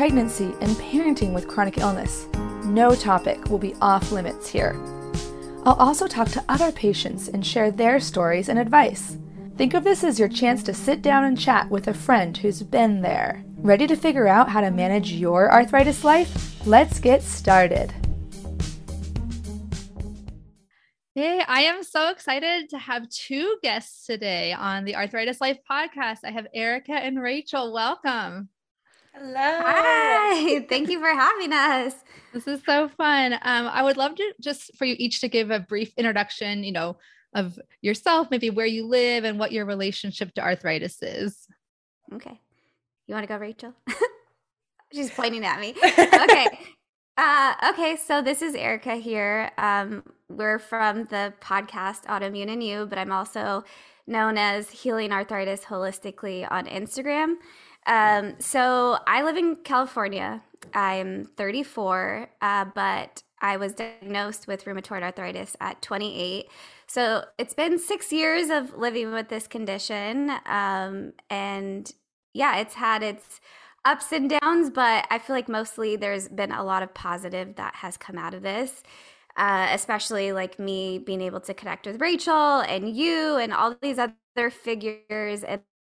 pregnancy, and parenting with chronic illness. No topic will be off limits here. I'll also talk to other patients and share their stories and advice. Think of this as your chance to sit down and chat with a friend who's been there. Ready to figure out how to manage your arthritis life? Let's get started. Hey, I am so excited to have two guests today on the Arthritis Life podcast. I have Erica and Rachel. Welcome. Hello. Hi. Thank you for having us. This is so fun. Um, I would love to just for you each to give a brief introduction, you know, of yourself, maybe where you live and what your relationship to arthritis is. Okay. You want to go, Rachel? She's pointing at me. Okay. Uh, okay, so this is Erica here. Um, we're from the podcast Autoimmune and You, but I'm also known as Healing Arthritis Holistically on Instagram. Um, so I live in California. I'm 34, uh, but I was diagnosed with rheumatoid arthritis at 28. So it's been six years of living with this condition. Um, and yeah, it's had its ups and downs, but I feel like mostly there's been a lot of positive that has come out of this. Uh, especially like me being able to connect with Rachel and you and all these other figures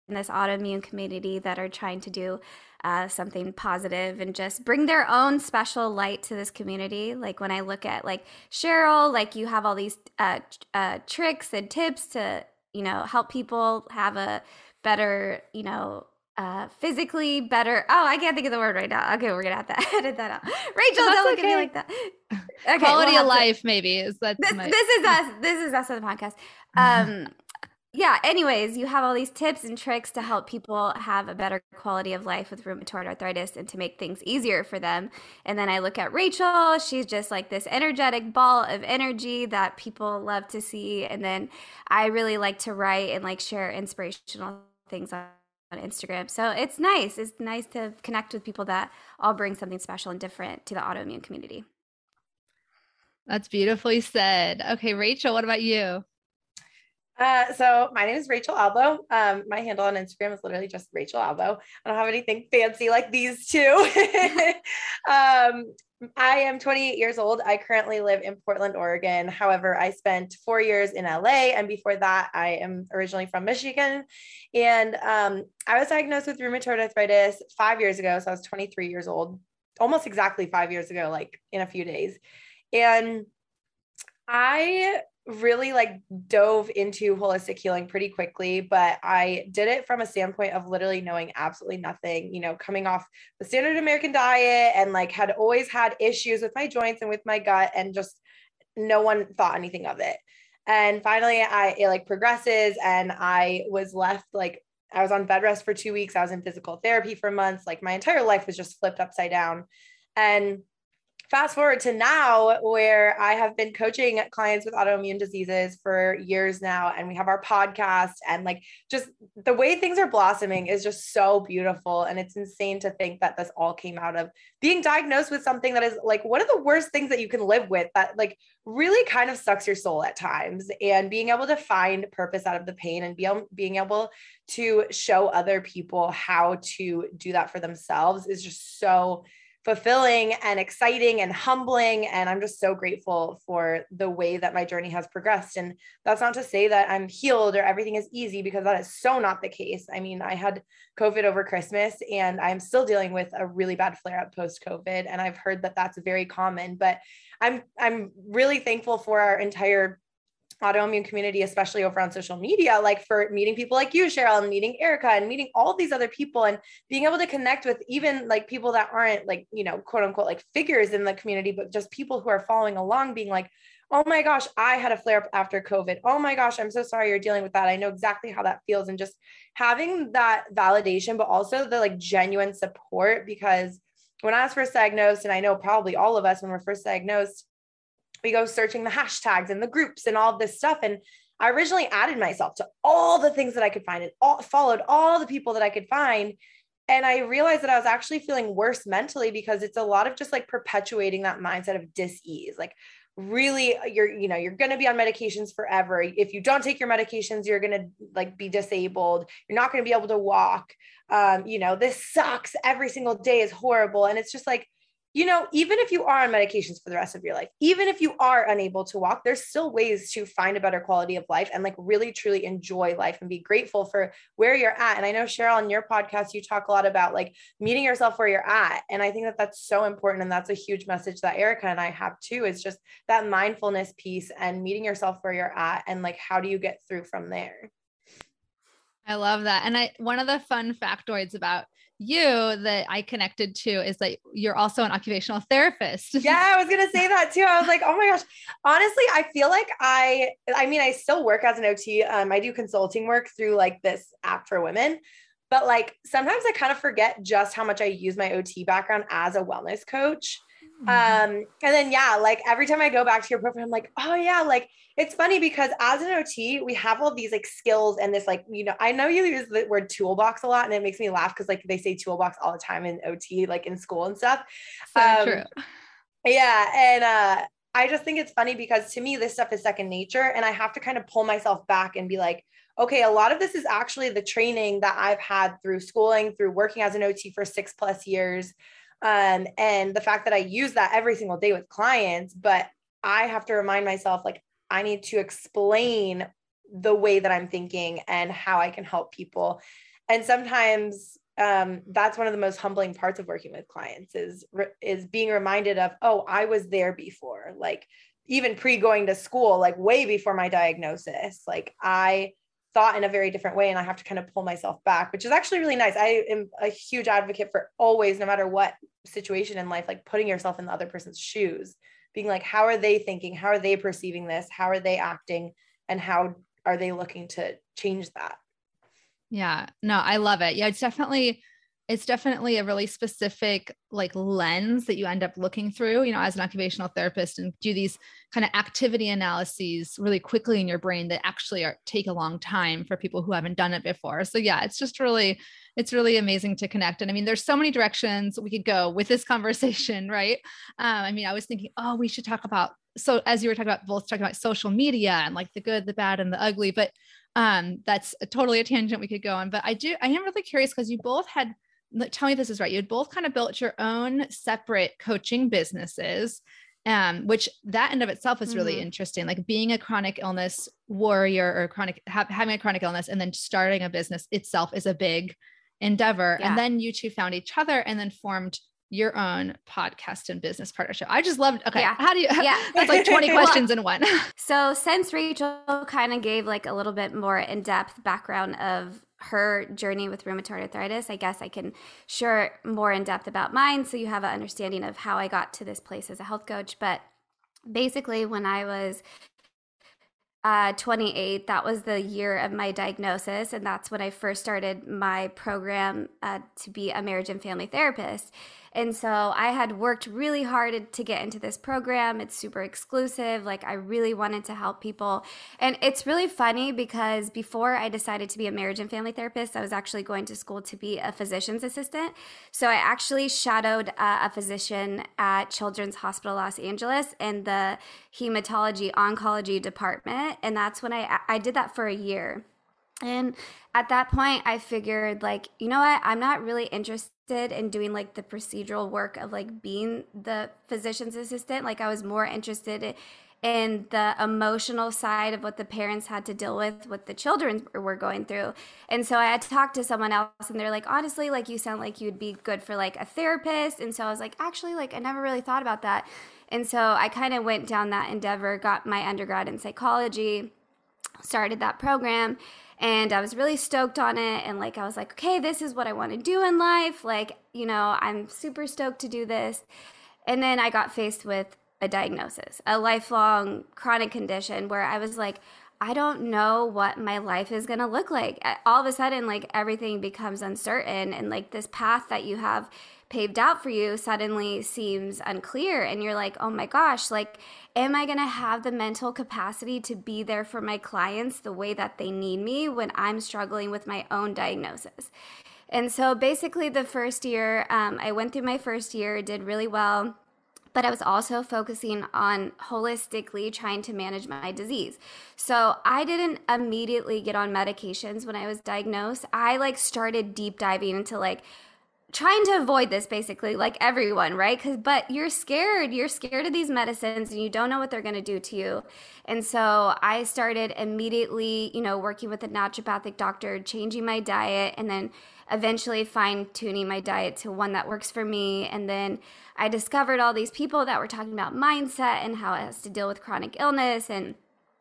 in this autoimmune community that are trying to do uh, something positive and just bring their own special light to this community. Like when I look at like Cheryl, like you have all these uh, uh, tricks and tips to you know help people have a better you know uh, physically better. Oh, I can't think of the word right now. Okay, we're gonna have to edit that out. Rachel, don't look okay. at me like that. Okay, quality we'll of life, to, maybe is that. This, my- this is us. This is us on the podcast. Um, yeah, anyways, you have all these tips and tricks to help people have a better quality of life with rheumatoid arthritis and to make things easier for them. And then I look at Rachel, she's just like this energetic ball of energy that people love to see. And then I really like to write and like share inspirational things on Instagram. So it's nice. It's nice to connect with people that all bring something special and different to the autoimmune community. That's beautifully said. Okay, Rachel, what about you? Uh, so my name is Rachel Albo. Um, my handle on Instagram is literally just Rachel Albo. I don't have anything fancy like these two. um, I am 28 years old. I currently live in Portland, Oregon. However, I spent four years in LA, and before that, I am originally from Michigan. And um, I was diagnosed with rheumatoid arthritis five years ago. So I was 23 years old, almost exactly five years ago, like in a few days. And I really like dove into holistic healing pretty quickly, but I did it from a standpoint of literally knowing absolutely nothing, you know, coming off the standard American diet and like had always had issues with my joints and with my gut and just no one thought anything of it. And finally I it like progresses and I was left like I was on bed rest for 2 weeks. I was in physical therapy for months. Like my entire life was just flipped upside down. And fast forward to now where I have been coaching clients with autoimmune diseases for years now and we have our podcast and like just the way things are blossoming is just so beautiful and it's insane to think that this all came out of being diagnosed with something that is like one of the worst things that you can live with that like really kind of sucks your soul at times and being able to find purpose out of the pain and be being able to show other people how to do that for themselves is just so fulfilling and exciting and humbling. And I'm just so grateful for the way that my journey has progressed. And that's not to say that I'm healed or everything is easy because that is so not the case. I mean, I had COVID over Christmas and I'm still dealing with a really bad flare up post COVID. And I've heard that that's very common, but I'm, I'm really thankful for our entire autoimmune community, especially over on social media, like for meeting people like you, Cheryl, and meeting Erica and meeting all these other people and being able to connect with even like people that aren't like, you know, quote unquote, like figures in the community, but just people who are following along being like, oh my gosh, I had a flare up after COVID. Oh my gosh, I'm so sorry you're dealing with that. I know exactly how that feels. And just having that validation, but also the like genuine support because when I was first diagnosed, and I know probably all of us when we're first diagnosed, we go searching the hashtags and the groups and all this stuff. And I originally added myself to all the things that I could find and all followed all the people that I could find. And I realized that I was actually feeling worse mentally because it's a lot of just like perpetuating that mindset of dis-ease. Like really you're you know you're going to be on medications forever if you don't take your medications you're going to like be disabled you're not going to be able to walk um you know this sucks every single day is horrible and it's just like you know, even if you are on medications for the rest of your life, even if you are unable to walk, there's still ways to find a better quality of life and like really truly enjoy life and be grateful for where you're at. And I know Cheryl on your podcast, you talk a lot about like meeting yourself where you're at. And I think that that's so important. And that's a huge message that Erica and I have too, is just that mindfulness piece and meeting yourself where you're at. And like, how do you get through from there? I love that. And I, one of the fun factoids about you that I connected to is that you're also an occupational therapist. Yeah, I was going to say that too. I was like, oh my gosh. Honestly, I feel like I, I mean, I still work as an OT. Um, I do consulting work through like this app for women, but like sometimes I kind of forget just how much I use my OT background as a wellness coach. Mm-hmm. Um, and then yeah, like every time I go back to your profile, I'm like, oh yeah, like it's funny because as an OT, we have all these like skills and this like, you know, I know you use the word toolbox a lot and it makes me laugh because like they say toolbox all the time in OT, like in school and stuff. So um, true. Yeah. And uh I just think it's funny because to me, this stuff is second nature. And I have to kind of pull myself back and be like, okay, a lot of this is actually the training that I've had through schooling, through working as an OT for six plus years um, and the fact that I use that every single day with clients, but I have to remind myself like I need to explain the way that I'm thinking and how I can help people. And sometimes um, that's one of the most humbling parts of working with clients is is being reminded of oh I was there before like even pre going to school like way before my diagnosis like I thought in a very different way and I have to kind of pull myself back, which is actually really nice. I am a huge advocate for always, no matter what situation in life, like putting yourself in the other person's shoes, being like, how are they thinking? How are they perceiving this? How are they acting? And how are they looking to change that? Yeah, no, I love it. Yeah, it's definitely it's definitely a really specific like lens that you end up looking through you know as an occupational therapist and do these kind of activity analyses really quickly in your brain that actually are, take a long time for people who haven't done it before. So yeah it's just really it's really amazing to connect. And i mean there's so many directions we could go with this conversation right? Um, i mean i was thinking oh we should talk about so as you were talking about both talking about social media and like the good the bad and the ugly but um, that's a, totally a tangent we could go on. But i do i am really curious because you both had tell me if this is right. You had both kind of built your own separate coaching businesses, um, which that in of itself is really mm-hmm. interesting. Like being a chronic illness warrior or chronic ha- having a chronic illness and then starting a business itself is a big endeavor. Yeah. And then you two found each other and then formed your own podcast and business partnership. I just loved. Okay, yeah. how do you? Yeah, that's like twenty questions in one. so since Rachel kind of gave like a little bit more in depth background of her journey with rheumatoid arthritis, I guess I can share more in depth about mine so you have an understanding of how I got to this place as a health coach. But basically, when I was uh, 28, that was the year of my diagnosis. And that's when I first started my program uh, to be a marriage and family therapist. And so I had worked really hard to get into this program. It's super exclusive. Like, I really wanted to help people. And it's really funny because before I decided to be a marriage and family therapist, I was actually going to school to be a physician's assistant. So I actually shadowed uh, a physician at Children's Hospital Los Angeles in the hematology oncology department. And that's when I, I did that for a year. And at that point, I figured, like, you know what? I'm not really interested in doing like the procedural work of like being the physician's assistant. Like I was more interested in the emotional side of what the parents had to deal with, what the children were going through. And so I had to talk to someone else and they're like, honestly, like you sound like you'd be good for like a therapist. And so I was like, actually, like I never really thought about that. And so I kind of went down that endeavor, got my undergrad in psychology, started that program and I was really stoked on it. And like, I was like, okay, this is what I want to do in life. Like, you know, I'm super stoked to do this. And then I got faced with a diagnosis, a lifelong chronic condition where I was like, I don't know what my life is going to look like. All of a sudden, like everything becomes uncertain, and like this path that you have paved out for you suddenly seems unclear. And you're like, oh my gosh, like, am I going to have the mental capacity to be there for my clients the way that they need me when I'm struggling with my own diagnosis? And so basically, the first year, um, I went through my first year, did really well but I was also focusing on holistically trying to manage my disease. So I didn't immediately get on medications when I was diagnosed. I like started deep diving into like trying to avoid this basically like everyone right? Cuz but you're scared. You're scared of these medicines and you don't know what they're going to do to you. And so i started immediately you know working with a naturopathic doctor changing my diet and then eventually fine tuning my diet to one that works for me. And then i discovered all these people that were talking about mindset and how it has to deal with chronic illness. And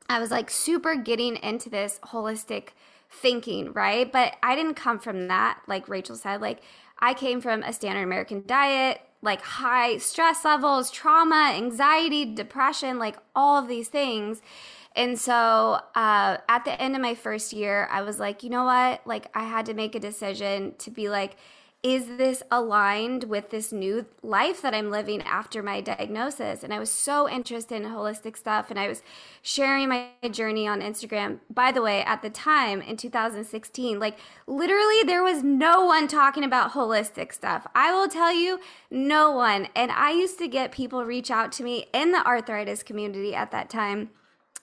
i was like super getting into this holistic thinking right? But i didn't come from that like rachel said. Like I came from a standard American diet, like high stress levels, trauma, anxiety, depression, like all of these things. And so uh, at the end of my first year, I was like, you know what? Like, I had to make a decision to be like, is this aligned with this new life that I'm living after my diagnosis? And I was so interested in holistic stuff and I was sharing my journey on Instagram. By the way, at the time in 2016, like literally there was no one talking about holistic stuff. I will tell you, no one. And I used to get people reach out to me in the arthritis community at that time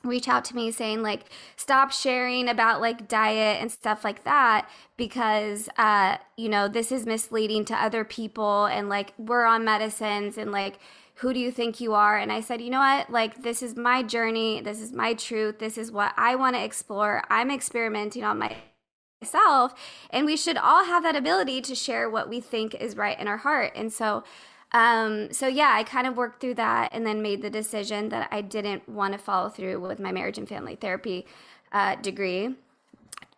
reach out to me saying like stop sharing about like diet and stuff like that because uh you know this is misleading to other people and like we're on medicines and like who do you think you are? And i said you know what? Like this is my journey. This is my truth. This is what i want to explore. I'm experimenting on my myself. And we should all have that ability to share what we think is right in our heart. And so um, so yeah, I kind of worked through that and then made the decision that I didn't want to follow through with my marriage and family therapy uh, degree.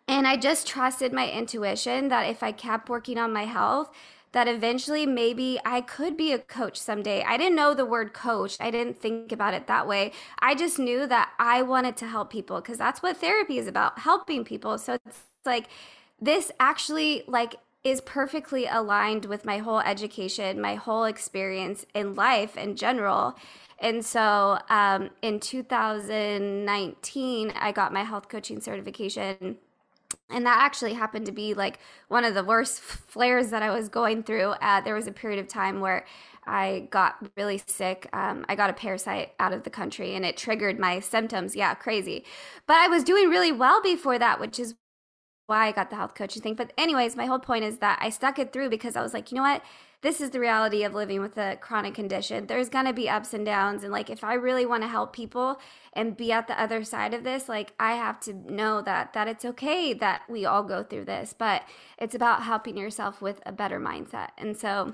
And I just trusted my intuition that if I kept working on my health, that eventually maybe I could be a coach someday. I didn't know the word coach. I didn't think about it that way. I just knew that I wanted to help people because that's what therapy is about, helping people. So it's like this actually like is perfectly aligned with my whole education, my whole experience in life in general. And so um, in 2019, I got my health coaching certification. And that actually happened to be like one of the worst flares that I was going through. Uh, there was a period of time where I got really sick. Um, I got a parasite out of the country and it triggered my symptoms. Yeah, crazy. But I was doing really well before that, which is why I got the health coaching thing. But, anyways, my whole point is that I stuck it through because I was like, you know what? This is the reality of living with a chronic condition. There's going to be ups and downs. And, like, if I really want to help people and be at the other side of this, like, I have to know that, that it's okay that we all go through this. But it's about helping yourself with a better mindset. And so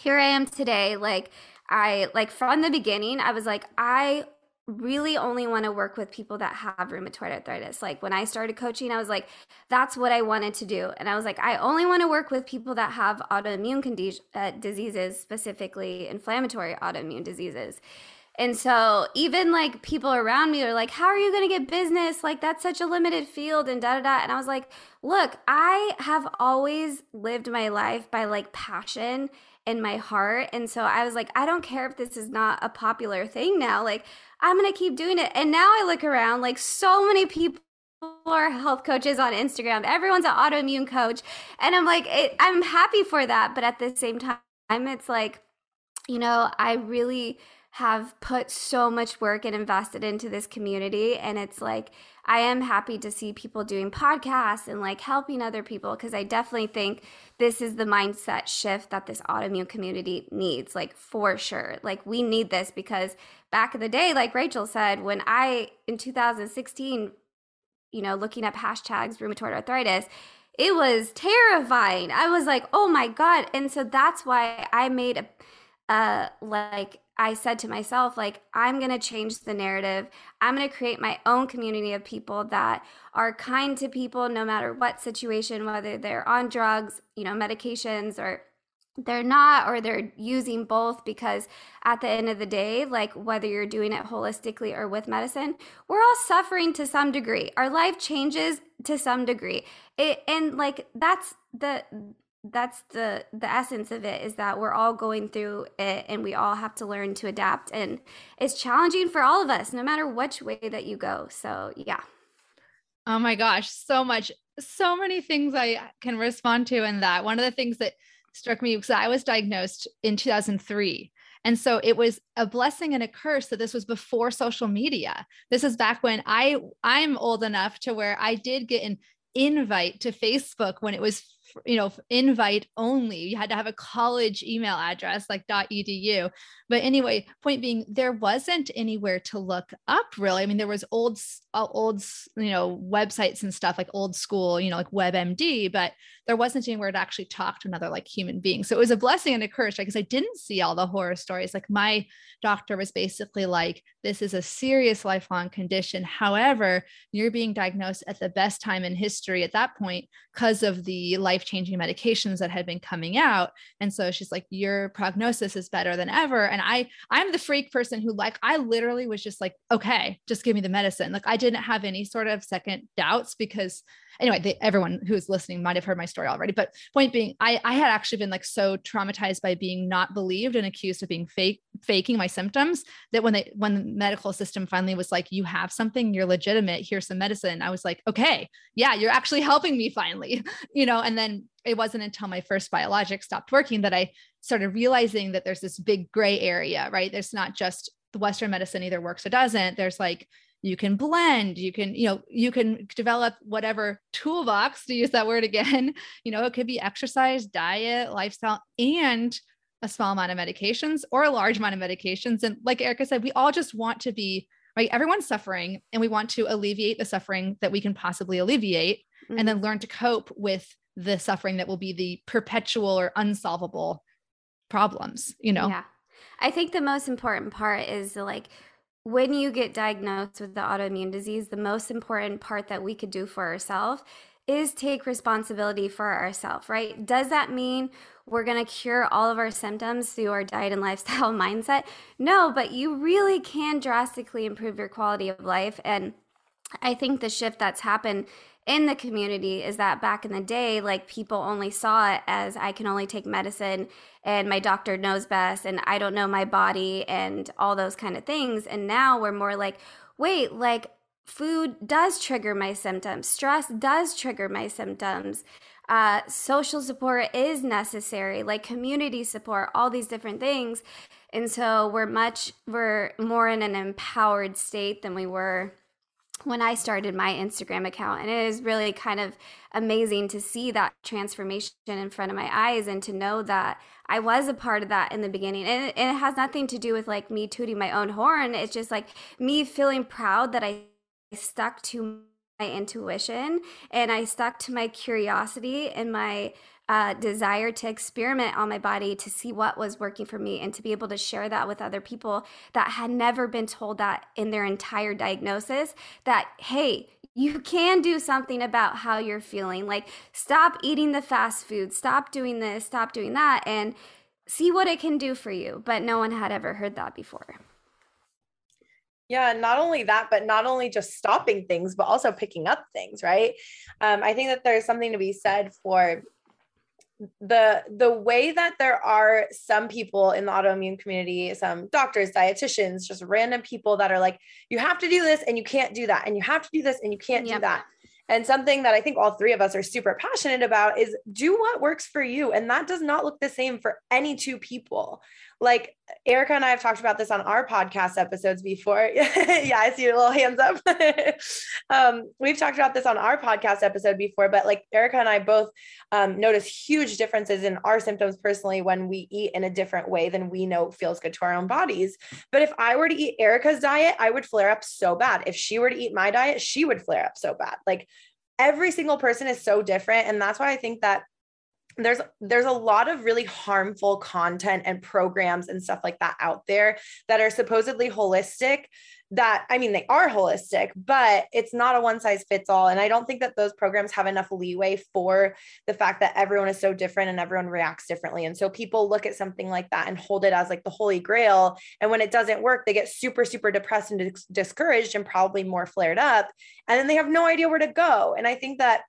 here I am today. Like, I, like, from the beginning, I was like, I really only want to work with people that have rheumatoid arthritis. Like when I started coaching, I was like, that's what I wanted to do. And I was like, I only want to work with people that have autoimmune condi- uh, diseases, specifically inflammatory autoimmune diseases. And so even like people around me are like, how are you going to get business? Like that's such a limited field and da da da. And I was like, look, I have always lived my life by like passion in my heart. And so I was like, I don't care if this is not a popular thing now. Like, I'm going to keep doing it. And now I look around, like, so many people are health coaches on Instagram. Everyone's an autoimmune coach. And I'm like, it, I'm happy for that. But at the same time, it's like, you know, I really have put so much work and invested into this community. And it's like, I am happy to see people doing podcasts and like helping other people because I definitely think this is the mindset shift that this autoimmune community needs, like for sure. Like we need this because back in the day, like Rachel said, when I in 2016, you know, looking up hashtags rheumatoid arthritis, it was terrifying. I was like, oh my God. And so that's why I made a uh like I said to myself, like, I'm going to change the narrative. I'm going to create my own community of people that are kind to people no matter what situation, whether they're on drugs, you know, medications, or they're not or they're using both because at the end of the day like whether you're doing it holistically or with medicine we're all suffering to some degree our life changes to some degree it, and like that's the that's the the essence of it is that we're all going through it and we all have to learn to adapt and it's challenging for all of us no matter which way that you go so yeah oh my gosh so much so many things i can respond to in that one of the things that struck me because I was diagnosed in 2003. And so it was a blessing and a curse that this was before social media. This is back when I I'm old enough to where I did get an invite to Facebook when it was you know invite only. You had to have a college email address like edu. But anyway point being there wasn't anywhere to look up really. I mean there was old uh, old you know websites and stuff like old school you know like webmd but there wasn't anywhere to actually talk to another like human being. So it was a blessing and a curse because right? i didn't see all the horror stories. Like my doctor was basically like this is a serious lifelong condition. However you're being diagnosed at the best time in history at that point because of the life changing medications that had been coming out. And so she's like your prognosis is better than ever. And i i'm the freak person who like i literally was just like okay just give me the medicine. Like i didn't have any sort of second doubts because anyway, they, everyone who's listening might have heard my story already. But point being, I, I had actually been like so traumatized by being not believed and accused of being fake, faking my symptoms that when they when medical system finally was like, you have something, you're legitimate, here's some medicine. I was like, okay, yeah, you're actually helping me finally, you know. And then it wasn't until my first biologic stopped working that I started realizing that there's this big gray area, right? There's not just the Western medicine either works or doesn't. There's like you can blend you can you know you can develop whatever toolbox to use that word again you know it could be exercise diet lifestyle and a small amount of medications or a large amount of medications. And like erica said we all just want to be right? Everyone's suffering and we want to alleviate the suffering that we can possibly alleviate mm-hmm. and then learn to cope with the suffering that will be the perpetual or unsolvable problems you know? Yeah. I think the most important part is like when you get diagnosed with the autoimmune disease, the most important part that we could do for ourselves is take responsibility for ourselves, right? Does that mean we're going to cure all of our symptoms through our diet and lifestyle mindset? No, but you really can drastically improve your quality of life. And I think the shift that's happened in the community is that back in the day, like people only saw it as I can only take medicine and my doctor knows best and I don't know my body and all those kind of things. And now we're more like, wait, like food does trigger my symptoms, stress does trigger my symptoms. Uh, social support is necessary, like community support, all these different things. And so we're much, we're more in an empowered state than we were when I started my Instagram account. And it is really kind of amazing to see that transformation in front of my eyes and to know that I was a part of that in the beginning. And it, and it has nothing to do with like me tooting my own horn. It's just like me feeling proud that I stuck to my intuition and I stuck to my curiosity and my uh, desire to experiment on my body to see what was working for me and to be able to share that with other people that had never been told that in their entire diagnosis that, hey, you can do something about how you're feeling. Like, stop eating the fast food, stop doing this, stop doing that, and see what it can do for you. But no one had ever heard that before. Yeah, not only that, but not only just stopping things, but also picking up things, right? Um, I think that there's something to be said for the the way that there are some people in the autoimmune community some doctors dietitians just random people that are like you have to do this and you can't do that and you have to do this and you can't yep. do that and something that I think all three of us are super passionate about is do what works for you. And that does not look the same for any two people. Like Erica and I have talked about this on our podcast episodes before. yeah, I see your little hands up. um, we've talked about this on our podcast episode before, but like Erica and I both um, notice huge differences in our symptoms personally when we eat in a different way than we know feels good to our own bodies. But if I were to eat Erica's diet, I would flare up so bad. If she were to eat my diet, she would flare up so bad. Like every single person is so different. And that's why I think that there's there's a lot of really harmful content and programs and stuff like that out there that are supposedly holistic that I mean they are holistic, but it's not a one size fits all and I don't think that those programs have enough leeway for the fact that everyone is so different and everyone reacts differently. And so people look at something like that and hold it as like the holy grail and when it doesn't work they get super super depressed and dis- discouraged and probably more flared up and then they have no idea where to go. And I think that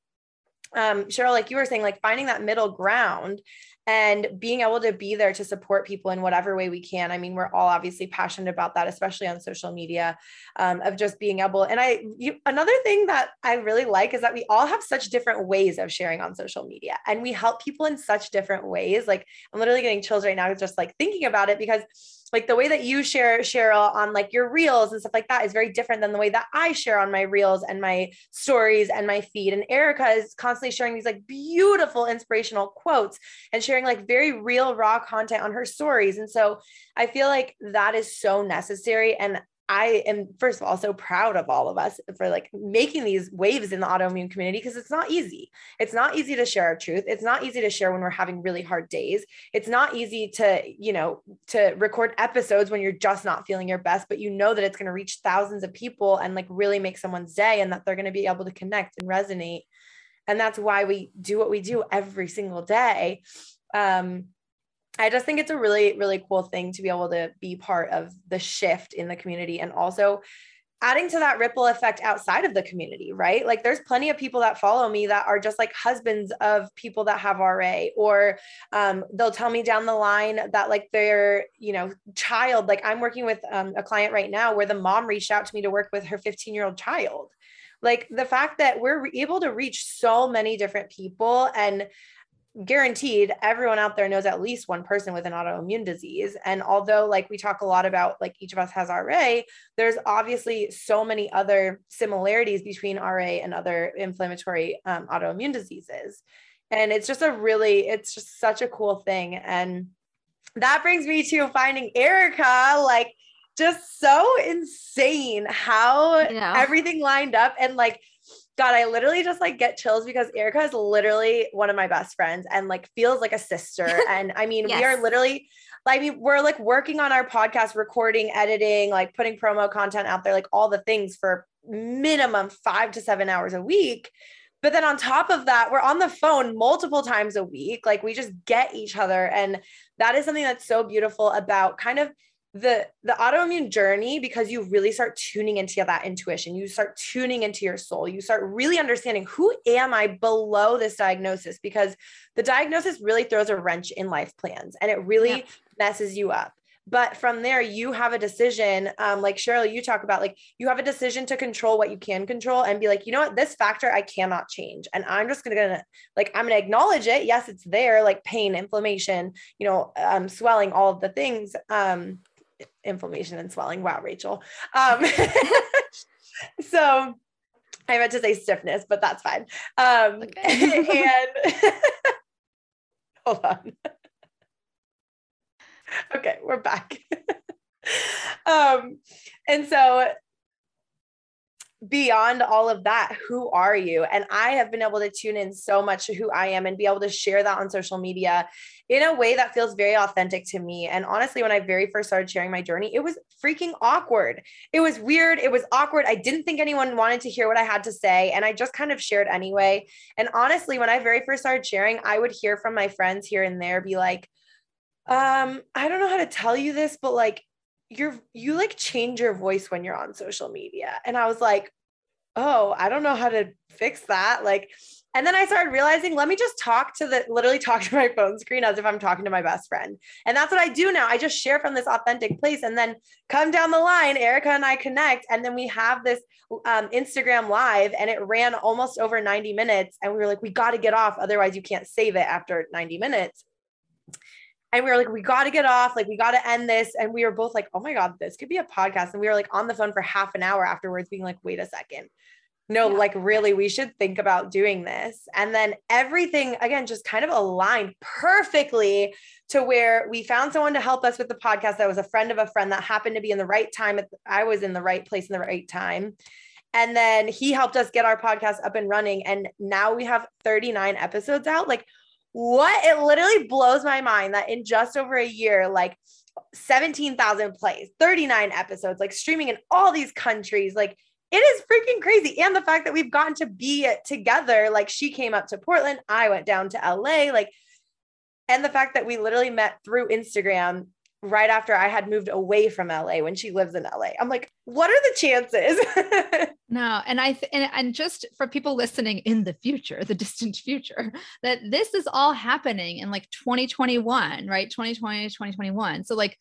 um, Cheryl, like you were saying, like finding that middle ground and being able to be there to support people in whatever way we can. I mean, we're all obviously passionate about that, especially on social media, um, of just being able. And I, you, another thing that I really like is that we all have such different ways of sharing on social media, and we help people in such different ways. Like I'm literally getting chills right now, just like thinking about it because like the way that you share Cheryl on like your reels and stuff like that is very different than the way that I share on my reels and my stories and my feed. And Erica is constantly sharing these like beautiful inspirational quotes and sharing like very real raw content on her stories. And so I feel like that is so necessary. And I am first of all so proud of all of us for like making these waves in the autoimmune community because it's not easy. It's not easy to share our truth. It's not easy to share when we're having really hard days. It's not easy to, you know, to record episodes when you're just not feeling your best, but you know that it's going to reach thousands of people and like really make someone's day and that they're going to be able to connect and resonate. And that's why we do what we do every single day. Um, I just think it's a really, really cool thing to be able to be part of the shift in the community and also adding to that ripple effect outside of the community, right? Like there's plenty of people that follow me that are just like husbands of people that have RA, or um, they'll tell me down the line that like their, you know, child, like I'm working with um, a client right now where the mom reached out to me to work with her 15 year old child. Like the fact that we're able to reach so many different people and guaranteed everyone out there knows at least one person with an autoimmune disease. And although like we talk a lot about like each of us has RA there's obviously so many other similarities between RA and other inflammatory um, autoimmune diseases. And it's just a really it's just such a cool thing. And that brings me to finding Erica like just so insane how everything lined up. And like God, I literally just like get chills because Erica is literally one of my best friends and like feels like a sister. And I mean, yes. we are literally, I mean, we're like working on our podcast, recording, editing, like putting promo content out there, like all the things for minimum five to seven hours a week. But then on top of that, we're on the phone multiple times a week. Like we just get each other. And that is something that's so beautiful about kind of the the autoimmune journey because you really start tuning into that intuition. You start tuning into your soul. You start really understanding who am i below this diagnosis? Because the diagnosis really throws a wrench in life plans and it really yep. messes you up. But from there you have a decision um, like cheryl you talk about like you have a decision to control what you can control and be like you know what? This factor i cannot change and i'm just gonna, gonna like i'm gonna acknowledge it. Yes it's there like pain inflammation you know um, swelling all of the things. Um, inflammation and swelling. Wow, Rachel. Um, so I meant to say stiffness, but that's fine. Um, okay. and hold on. okay, we're back. um, and so beyond all of that, who are you? And I have been able to tune in so much to who I am and be able to share that on social media in a way that feels very authentic to me. And honestly, when I very first started sharing my journey, it was freaking awkward. It was weird. It was awkward. I didn't think anyone wanted to hear what I had to say. And I just kind of shared anyway. And honestly, when I very first started sharing, I would hear from my friends here and there be like, um, I don't know how to tell you this, but like, you're you like change your voice when you're on social media. And i was like oh i don't know how to fix that. Like and then i started realizing let me just talk to the literally talk to my phone screen as if i'm talking to my best friend. And that's what i do now. I just share from this authentic place and then come down the line erica and i connect and then we have this um, instagram live and it ran almost over 90 minutes and we were like we got to get off otherwise you can't save it after 90 minutes and we were like, we got to get off. Like, we got to end this. And we were both like, oh my God, this could be a podcast. And we were like on the phone for half an hour afterwards, being like, wait a second. No, yeah. like, really, we should think about doing this. And then everything, again, just kind of aligned perfectly to where we found someone to help us with the podcast that was a friend of a friend that happened to be in the right time. I was in the right place in the right time. And then he helped us get our podcast up and running. And now we have 39 episodes out. Like, what? It literally blows my mind that in just over a year, like 17,000 plays, 39 episodes, like streaming in all these countries, like it is freaking crazy. And the fact that we've gotten to be together, like she came up to Portland, I went down to LA, like, and the fact that we literally met through Instagram right after I had moved away from LA when she lives in LA. I'm like, what are the chances? no, and I th- and, and just for people listening in the future, the distant future, that this is all happening in like 2021, right? 2020 2021. So like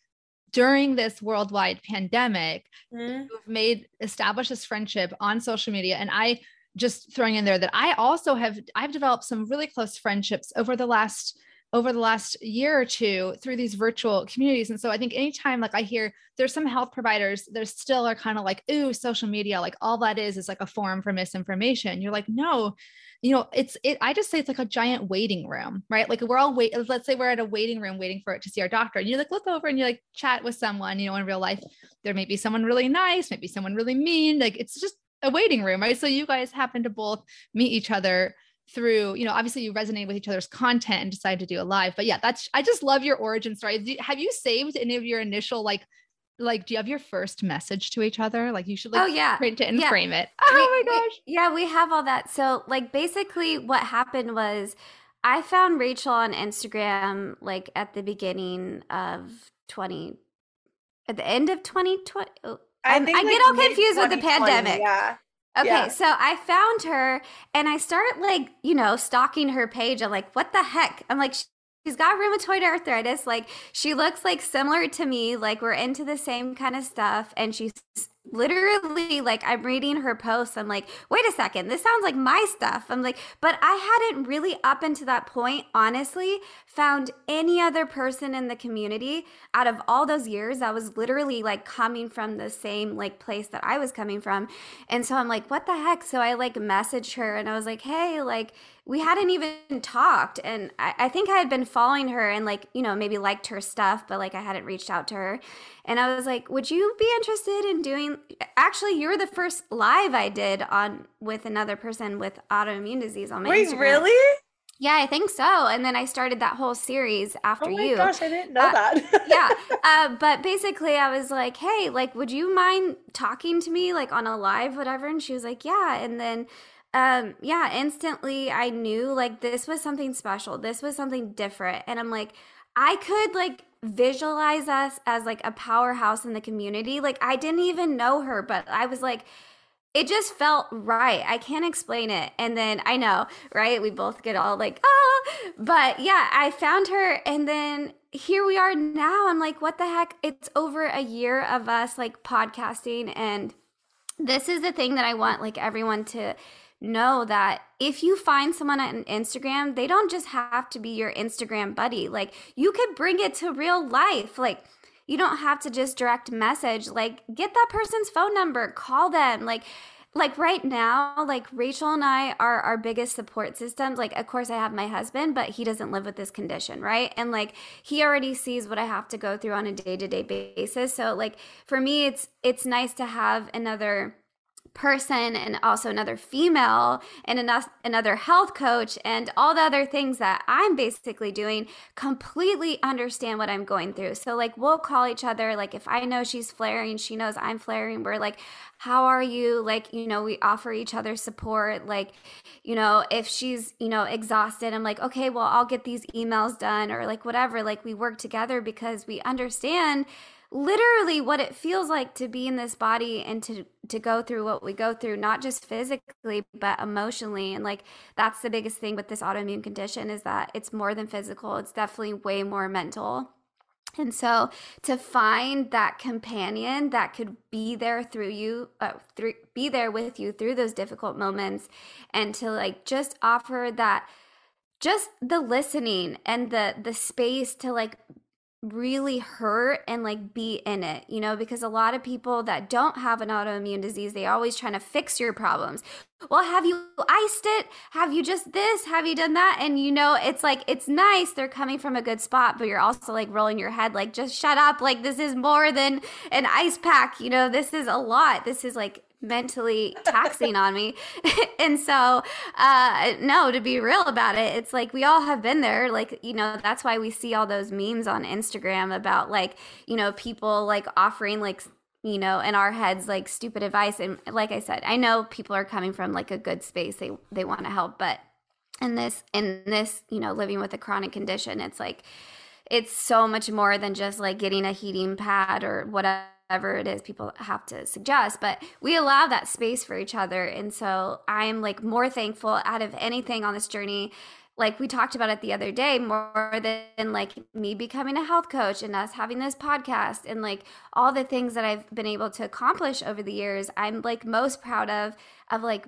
during this worldwide pandemic, mm-hmm. you've made established this friendship on social media and I just throwing in there that I also have I've developed some really close friendships over the last over the last year or two through these virtual communities. And so I think anytime like I hear there's some health providers, there's still are kind of like, ooh, social media, like all that is is like a forum for misinformation. You're like, no, you know, it's it, I just say it's like a giant waiting room, right? Like we're all wait, let's say we're at a waiting room waiting for it to see our doctor. And you like look over and you like chat with someone, you know, in real life. There may be someone really nice, maybe someone really mean. Like it's just a waiting room, right? So you guys happen to both meet each other through you know obviously you resonate with each other's content and decided to do a live but yeah that's i just love your origin story do, have you saved any of your initial like like do you have your first message to each other like you should like oh yeah print it and yeah. frame it oh we, my gosh we, yeah we have all that so like basically what happened was i found rachel on instagram like at the beginning of 20 at the end of 2020 oh, I, I, like get all confused with the pandemic. Yeah. Okay, yeah. so I found her and I start like, you know, stalking her page. I'm like, what the heck? I'm like, she's got rheumatoid arthritis. Like, she looks like similar to me. Like, we're into the same kind of stuff. And she's literally like i'm reading her posts i'm like wait a second this sounds like my stuff. I'm like but i hadn't really up until that point honestly found any other person in the community out of all those years that was literally like coming from the same like place that i was coming from. And so i'm like what the heck? So i like messaged her and i was like hey like we hadn't even talked and I, I, think i had been following her and like you know maybe liked her stuff but like i hadn't reached out to her and i was like would you be interested in doing actually you were the first live i did on with another person with autoimmune disease on my wait Instagram. really yeah, I think so. And then I started that whole series after you. oh my you. Gosh, I didn't know uh, that. yeah. Uh, but basically, I was like, hey, like, would you mind talking to me, like, on a live, whatever? And she was like, yeah. And then um yeah instantly i knew like this was something special this was something different and i'm like i could like visualize us as like a powerhouse in the community like i didn't even know her but i was like it just felt right i can't explain it and then i know right we both get all like ah but yeah i found her and then here we are now i'm like what the heck it's over a year of us like podcasting and this is the thing that i want like everyone to know that if you find someone on Instagram, they don't just have to be your Instagram buddy. Like you could bring it to real life. Like you don't have to just direct message. Like get that person's phone number, call them. Like like right now, like Rachel and I are our biggest support systems. Like, of course, I have my husband, but he doesn't live with this condition, right? And like he already sees what I have to go through on a day to day basis. So, like for me, it's it's nice to have another person and also another female and another health coach and all the other things that I'm basically doing completely understand what I'm going through. So like we'll call each other like if I know she's flaring, she knows I'm flaring. We're like how are you? Like, you know, we offer each other support like you know, if she's, you know, exhausted, I'm like, "Okay, well, I'll get these emails done or like whatever." Like we work together because we understand literally what it feels like to be in this body and to to go through what we go through not just physically but emotionally. And like that's the biggest thing with this autoimmune condition is that it's more than physical. It's definitely way more mental. And so to find that companion that could be there through you, uh, through, be there with you through those difficult moments and to like just offer that just the listening and the the space to like really hurt and like be in it, you know, because a lot of people that don't have an autoimmune disease, they always trying to fix your problems. Well, have you iced it? Have you just this? Have you done that? And you know, it's like it's nice they're coming from a good spot, but you're also like rolling your head like just shut up. Like this is more than an ice pack, you know, this is a lot. This is like mentally taxing on me. and so, uh, no, to be real about it, it's like we all have been there. Like, you know, that's why we see all those memes on Instagram about like, you know, people like offering like you know in our heads like stupid advice and like i said i know people are coming from like a good space they they want to help but in this in this you know living with a chronic condition it's like it's so much more than just like getting a heating pad or whatever it is people have to suggest but we allow that space for each other. And so i'm like more thankful out of anything on this journey. Like we talked about it the other day more than like me becoming a health coach and us having this podcast and like all the things that I've been able to accomplish over the years I'm like most proud of of like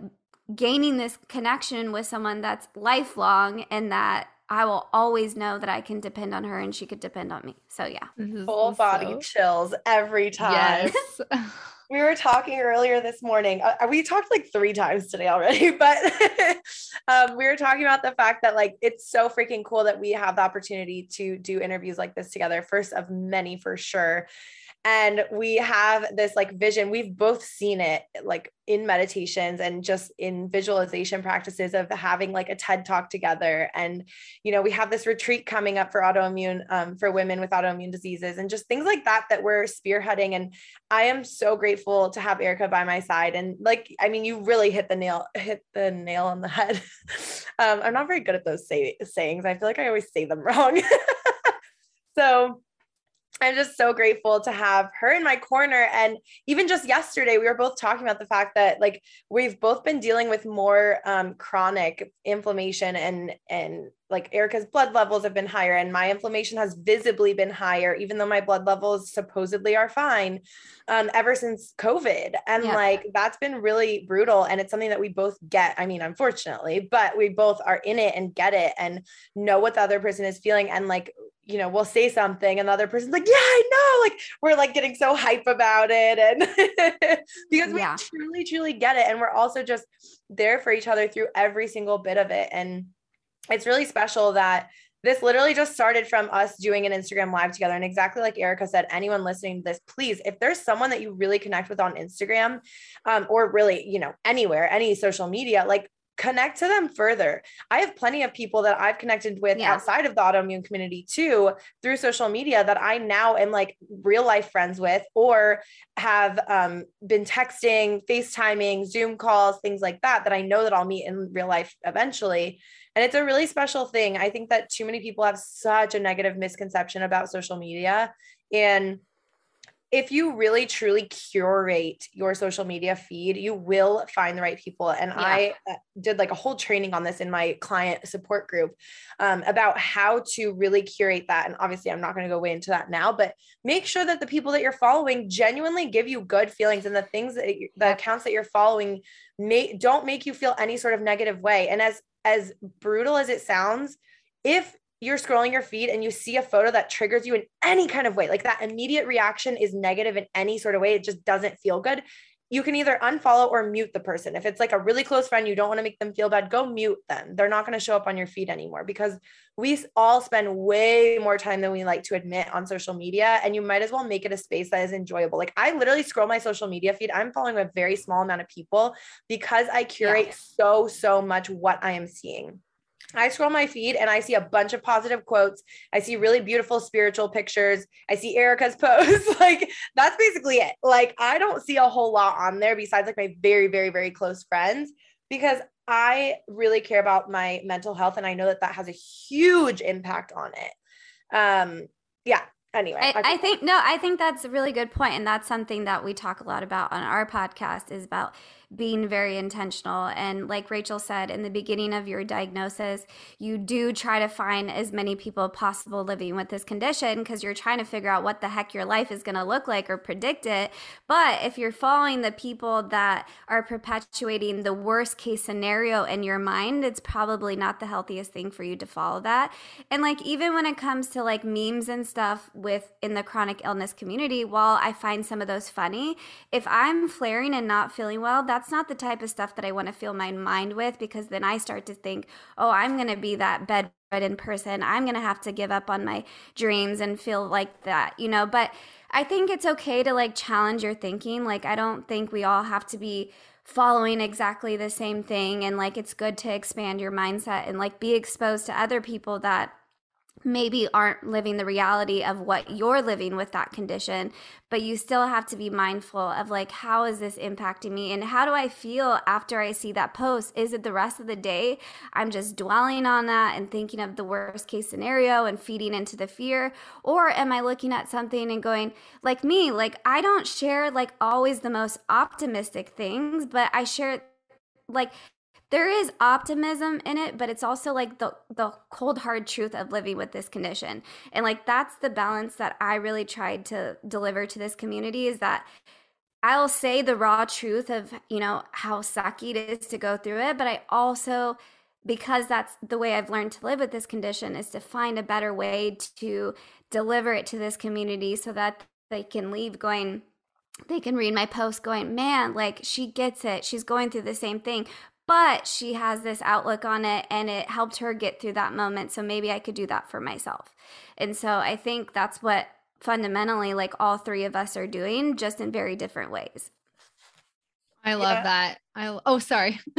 gaining this connection with someone that's lifelong and that I will always know that I can depend on her and she could depend on me. So yeah. Full body so... chills every time. Yes. we were talking earlier this morning. Uh, we talked like three times today already, but um, we were talking about the fact that like it's so freaking cool that we have the opportunity to do interviews like this together. First of many for sure and we have this like vision. We've both seen it like in meditations and just in visualization practices of having like a ted talk together. And you know we have this retreat coming up for autoimmune um, for women with autoimmune diseases and just things like that that we're spearheading. And i am so grateful to have erica by my side. And like i mean you really hit the nail hit the nail on the head. Um, i'm not very good at those say- sayings. I feel like i always say them wrong. So I'm just so grateful to have her in my corner. And even just yesterday, we were both talking about the fact that like we've both been dealing with more um, chronic inflammation and and like Erica's blood levels have been higher and my inflammation has visibly been higher, even though my blood levels supposedly are fine um, ever since COVID. And yeah. like that's been really brutal. And it's something that we both get. I mean, unfortunately, but we both are in it and get it and know what the other person is feeling. And like you know, we'll say something and the other person's like, yeah, I know. Like we're like getting so hype about it. And because we yeah. truly, truly get it. And we're also just there for each other through every single bit of it. And it's really special that this literally just started from us doing an Instagram live together. And exactly like Erica said, anyone listening to this, please, if there's someone that you really connect with on Instagram um, or really, you know, anywhere, any social media, like connect to them further. I have plenty of people that I've connected with yeah. outside of the autoimmune community too through social media that I now am like real life friends with or have um, been texting, FaceTiming, Zoom calls, things like that, that I know that I'll meet in real life eventually. And it's a really special thing. I think that too many people have such a negative misconception about social media. And if you really truly curate your social media feed, you will find the right people. And yeah. I uh, did like a whole training on this in my client support group um, about how to really curate that. And obviously, I'm not going to go way into that now, but make sure that the people that you're following genuinely give you good feelings and the things that you, the accounts that you're following may don't make you feel any sort of negative way. And as as brutal as it sounds, if you're scrolling your feed and you see a photo that triggers you in any kind of way, like that immediate reaction is negative in any sort of way, it just doesn't feel good. You can either unfollow or mute the person. If it's like a really close friend, you don't want to make them feel bad, go mute them. They're not going to show up on your feed anymore because we all spend way more time than we like to admit on social media. And you might as well make it a space that is enjoyable. Like I literally scroll my social media feed. I'm following a very small amount of people because I curate yeah. so, so much what I am seeing. I scroll my feed and I see a bunch of positive quotes. I see really beautiful spiritual pictures. I see Erica's posts. like that's basically it. Like I don't see a whole lot on there besides like my very, very, very close friends because I really care about my mental health and I know that that has a huge impact on it. Um, yeah. Anyway, I, I think no, I think that's a really good point, and that's something that we talk a lot about on our podcast is about being very intentional. And like Rachel said, in the beginning of your diagnosis, you do try to find as many people possible living with this condition because you're trying to figure out what the heck your life is going to look like or predict it. But if you're following the people that are perpetuating the worst case scenario in your mind, it's probably not the healthiest thing for you to follow that. And like, even when it comes to like memes and stuff with in the chronic illness community, while I find some of those funny, if I'm flaring and not feeling well, that's that's not the type of stuff that I want to fill my mind with because then I start to think, oh, I'm going to be that bedridden person. I'm going to have to give up on my dreams and feel like that, you know. But I think it's okay to like challenge your thinking. Like, I don't think we all have to be following exactly the same thing. And like, it's good to expand your mindset and like be exposed to other people that maybe aren't living the reality of what you're living with that condition but you still have to be mindful of like how is this impacting me? And how do i feel after i see that post? Is it the rest of the day i'm just dwelling on that and thinking of the worst case scenario and feeding into the fear? Or am i looking at something and going like me like i don't share like always the most optimistic things but i share like there is optimism in it but it's also like the the cold hard truth of living with this condition and like that's the balance that i really tried to deliver to this community is that i'll say the raw truth of you know how sucky it is to go through it but i also because that's the way i've learned to live with this condition is to find a better way to deliver it to this community so that they can leave going they can read my post going, man, like she gets it. She's going through the same thing but she has this outlook on it and it helped her get through that moment. So maybe I could do that for myself. And so I think that's what fundamentally like all three of us are doing just in very different ways. I love yeah. that. I oh sorry.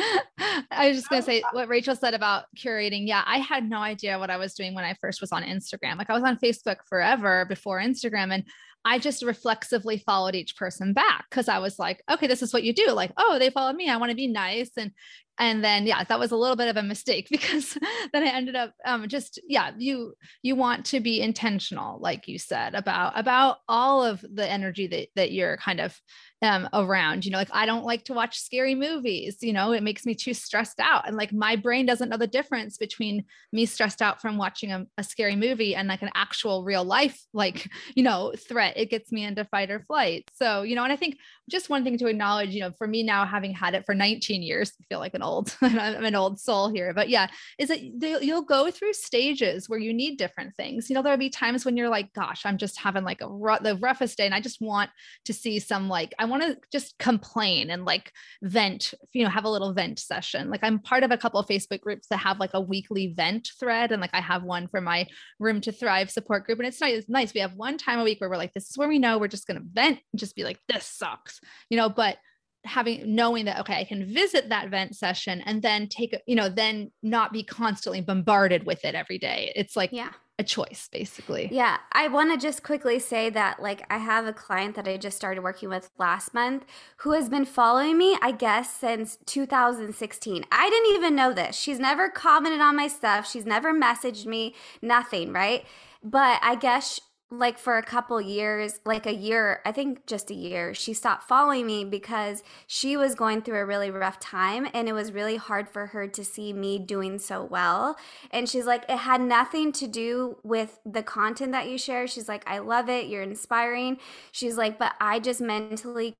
I was just going to say what Rachel said about curating. Yeah, I had no idea what I was doing when I first was on Instagram. Like I was on Facebook forever before Instagram and I just reflexively followed each person back because I was like, okay, this is what you do. Like, oh, they followed me. I want to be nice. And and then yeah, that was a little bit of a mistake because then I ended up um, just yeah, you you want to be intentional, like you said, about about all of the energy that that you're kind of um, around. You know, like I don't like to watch scary movies. You know, it makes me too stressed out. And like my brain doesn't know the difference between me stressed out from watching a, a scary movie and like an actual real life, like, you know, threat. It gets me into fight or flight. So, you know, and I think just one thing to acknowledge, you know, for me now, having had it for 19 years, I feel like an old, I'm an old soul here, but yeah, is that you'll go through stages where you need different things. You know, there'll be times when you're like, gosh, I'm just having like a rough, the roughest day and I just want to see some like, I want to just complain and like vent, you know, have a little vent session. Like I'm part of a couple of Facebook groups that have like a weekly vent thread. And like I have one for my Room to Thrive support group. And it's nice. It's nice. We have one time a week where we're like, this is where we know we're just going to vent and just be like, this sucks, you know, but having knowing that okay i can visit that vent session and then take you know then not be constantly bombarded with it every day it's like yeah a choice basically. Yeah, I want to just quickly say that like I have a client that I just started working with last month who has been following me I guess since 2016. I didn't even know this. She's never commented on my stuff, she's never messaged me, nothing, right? But I guess like for a couple years, like a year, I think just a year, she stopped following me because she was going through a really rough time and it was really hard for her to see me doing so well. And she's like, it had nothing to do with the content that you share. She's like, I love it. You're inspiring. She's like, but I just mentally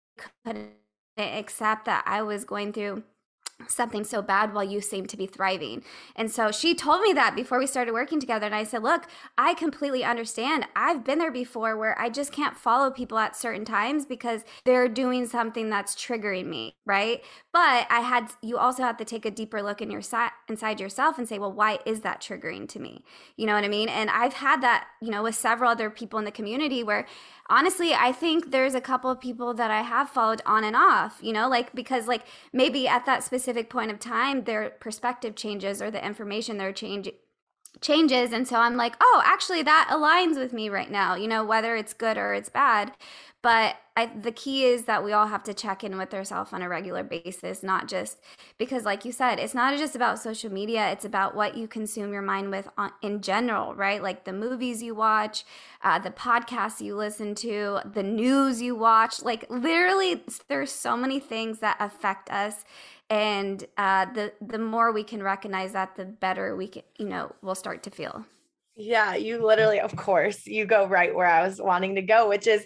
couldn't accept that I was going through something so bad while you seem to be thriving. And so she told me that before we started working together. And I said, Look, I completely understand. I've been there before where I just can't follow people at certain times because they're doing something that's triggering me, right? But I had, you also have to take a deeper look in your si- inside yourself and say, Well, why is that triggering to me? You know what I mean? And I've had that, you know, with several other people in the community where honestly, I think there's a couple of people that I have followed on and off, you know, like because like maybe at that specific point of time their perspective changes or the information they're changing changes and so i'm like oh actually that aligns with me right now you know whether it's good or it's bad but I, the key is that we all have to check in with ourselves on a regular basis, not just because, like you said, it's not just about social media. It's about what you consume your mind with on, in general, right? Like the movies you watch, uh, the podcasts you listen to, the news you watch. Like literally, there's so many things that affect us and uh, the the more we can recognize that the better we can you know we'll start to feel yeah you literally of course you go right where i was wanting to go which is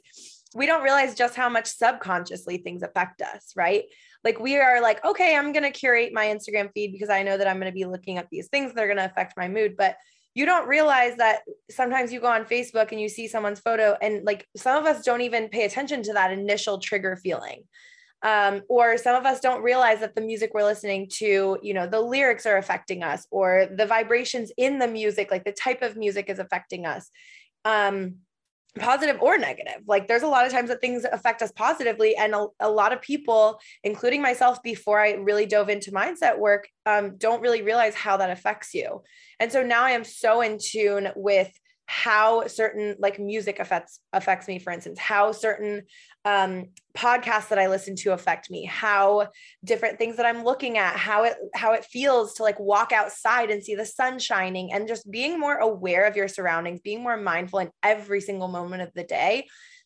we don't realize just how much subconsciously things affect us, right? Like we are like, okay, I'm going to curate my Instagram feed because I know that I'm going to be looking at these things that are going to affect my mood. But you don't realize that sometimes you go on Facebook and you see someone's photo, and like some of us don't even pay attention to that initial trigger feeling. Um, or some of us don't realize that the music we're listening to, you know, the lyrics are affecting us, or the vibrations in the music, like the type of music is affecting us. Um, positive or negative. Like there's a lot of times that things affect us positively, and a, a lot of people, including myself, before I really dove into mindset work, um, don't really realize how that affects you. And so now I am so in tune with how certain like music affects affects me for instance how certain um podcasts that i listen to affect me how different things that i'm looking at how it how it feels to like walk outside and see the sun shining and just being more aware of your surroundings being more mindful in every single moment of the day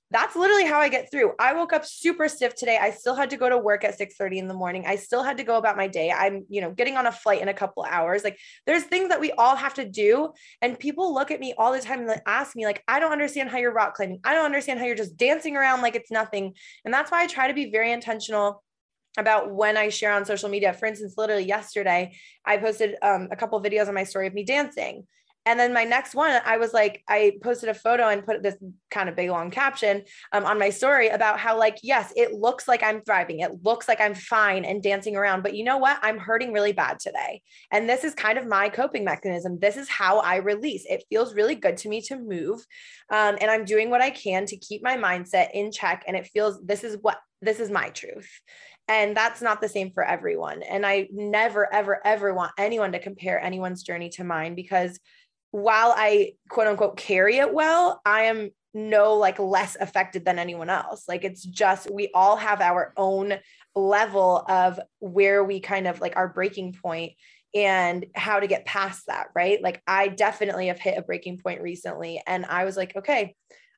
that's literally how I get through. I woke up super stiff today. I still had to go to work at 6 30 in the morning. I still had to go about my day. I'm, you know, getting on a flight in a couple hours. Like there's things that we all have to do. And people look at me all the time and ask me, like, I don't understand how you're rock climbing. I don't understand how you're just dancing around like it's nothing. And that's why I try to be very intentional about when I share on social media. For instance, literally yesterday, I posted um, a couple videos on my story of me dancing. And then my next one, I was like, I posted a photo and put this kind of big long caption um, on my story about how, like, yes, it looks like I'm thriving. It looks like I'm fine and dancing around. But you know what? I'm hurting really bad today. And this is kind of my coping mechanism. This is how I release. It feels really good to me to move. Um, and I'm doing what I can to keep my mindset in check. And it feels this is what this is my truth. And that's not the same for everyone. And I never, ever, ever want anyone to compare anyone's journey to mine because while I quote unquote carry it well, I am no like less affected than anyone else. Like it's just we all have our own level of where we kind of like our breaking point and how to get past that, right? Like I definitely have hit a breaking point recently and I was like, okay,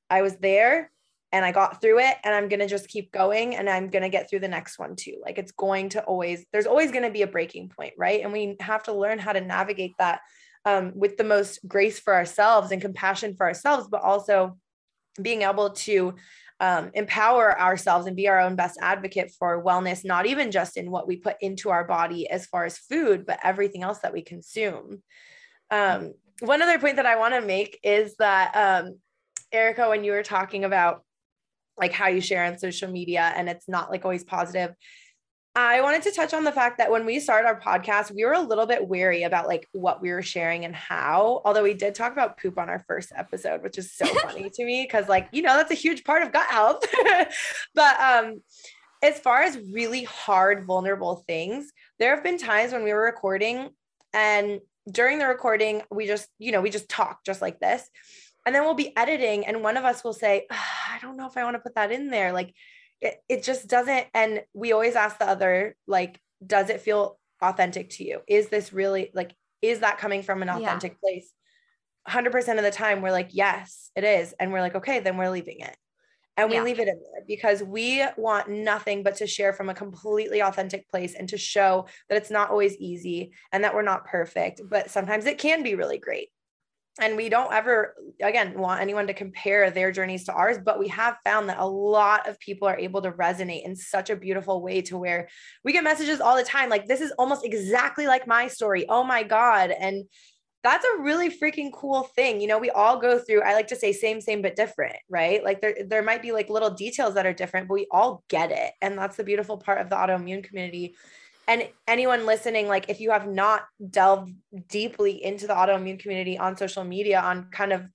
I was there and I got through it and I'm going to just keep going and I'm going to get through the next one too. Like it's going to always there's always going to be a breaking point, right? And we have to learn how to navigate that um, with the most grace for ourselves and compassion for ourselves, but also being able to um, empower ourselves and be our own best advocate for wellness, not even just in what we put into our body as far as food, but everything else that we consume. Um, one other point that I want to make is that, um, Erica, when you were talking about like how you share on social media and it's not like always positive, I wanted to touch on the fact that when we started our podcast, we were a little bit wary about like what we were sharing and how. Although we did talk about poop on our first episode, which is so funny to me because like, you know, that's a huge part of gut health. but um as far as really hard vulnerable things, there have been times when we were recording and during the recording, we just, you know, we just talk just like this. And then we'll be editing and one of us will say, oh, I don't know if I want to put that in there. Like it, it just doesn't and we always ask the other like does it feel authentic to you? Is this really like is that coming from an authentic yeah. place 100% of the time we're like yes it is. And we're like okay then we're leaving it. And we yeah. leave it in there because we want nothing but to share from a completely authentic place and to show that it's not always easy and that we're not perfect but sometimes it can be really great and we don't ever again want anyone to compare their journeys to ours but we have found that a lot of people are able to resonate in such a beautiful way to where we get messages all the time like this is almost exactly like my story. Oh my god. And that's a really freaking cool thing. You know we all go through i like to say same same but different right? Like there there might be like little details that are different but we all get it. And that's the beautiful part of the autoimmune community and anyone listening like if you have not delved deeply into the autoimmune community on social media on kind of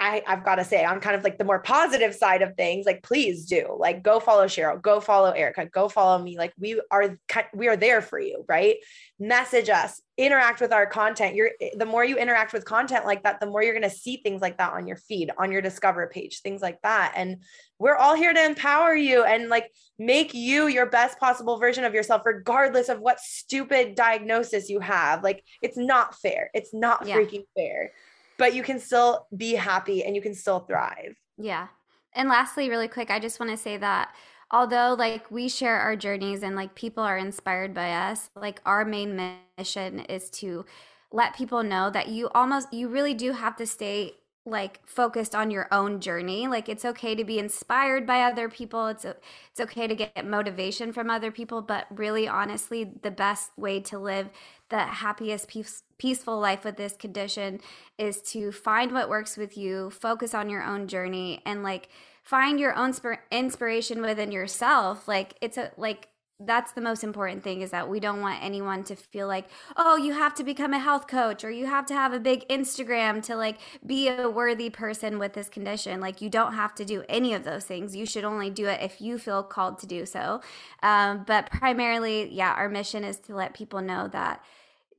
I, I've got to say, on kind of like the more positive side of things, like please do, like go follow Cheryl, go follow Erica, go follow me. Like we are, we are there for you, right? Message us, interact with our content. You're the more you interact with content like that, the more you're going to see things like that on your feed, on your discover page, things like that. And we're all here to empower you and like make you your best possible version of yourself, regardless of what stupid diagnosis you have. Like it's not fair. It's not yeah. freaking fair but you can still be happy and you can still thrive. Yeah. And lastly, really quick, I just want to say that although like we share our journeys and like people are inspired by us, like our main mission is to let people know that you almost you really do have to stay like focused on your own journey like it's okay to be inspired by other people it's it's okay to get motivation from other people but really honestly the best way to live the happiest peace, peaceful life with this condition is to find what works with you focus on your own journey and like find your own inspiration within yourself like it's a like that's the most important thing is that we don't want anyone to feel like oh you have to become a health coach or you have to have a big instagram to like be a worthy person with this condition. Like you don't have to do any of those things. You should only do it if you feel called to do so. Um, but primarily yeah our mission is to let people know that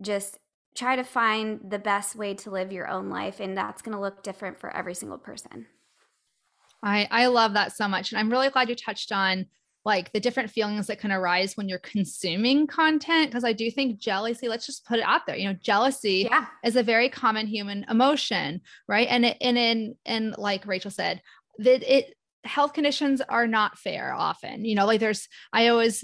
just try to find the best way to live your own life and that's going to look different for every single person. I, I love that so much. And I'm really glad you touched on like the different feelings that can arise when you're consuming content. Cause I do think jealousy, let's just put it out there, you know, jealousy yeah. is a very common human emotion. Right. And it, and in, and like Rachel said, that it, health conditions are not fair often, you know, like there's, I always,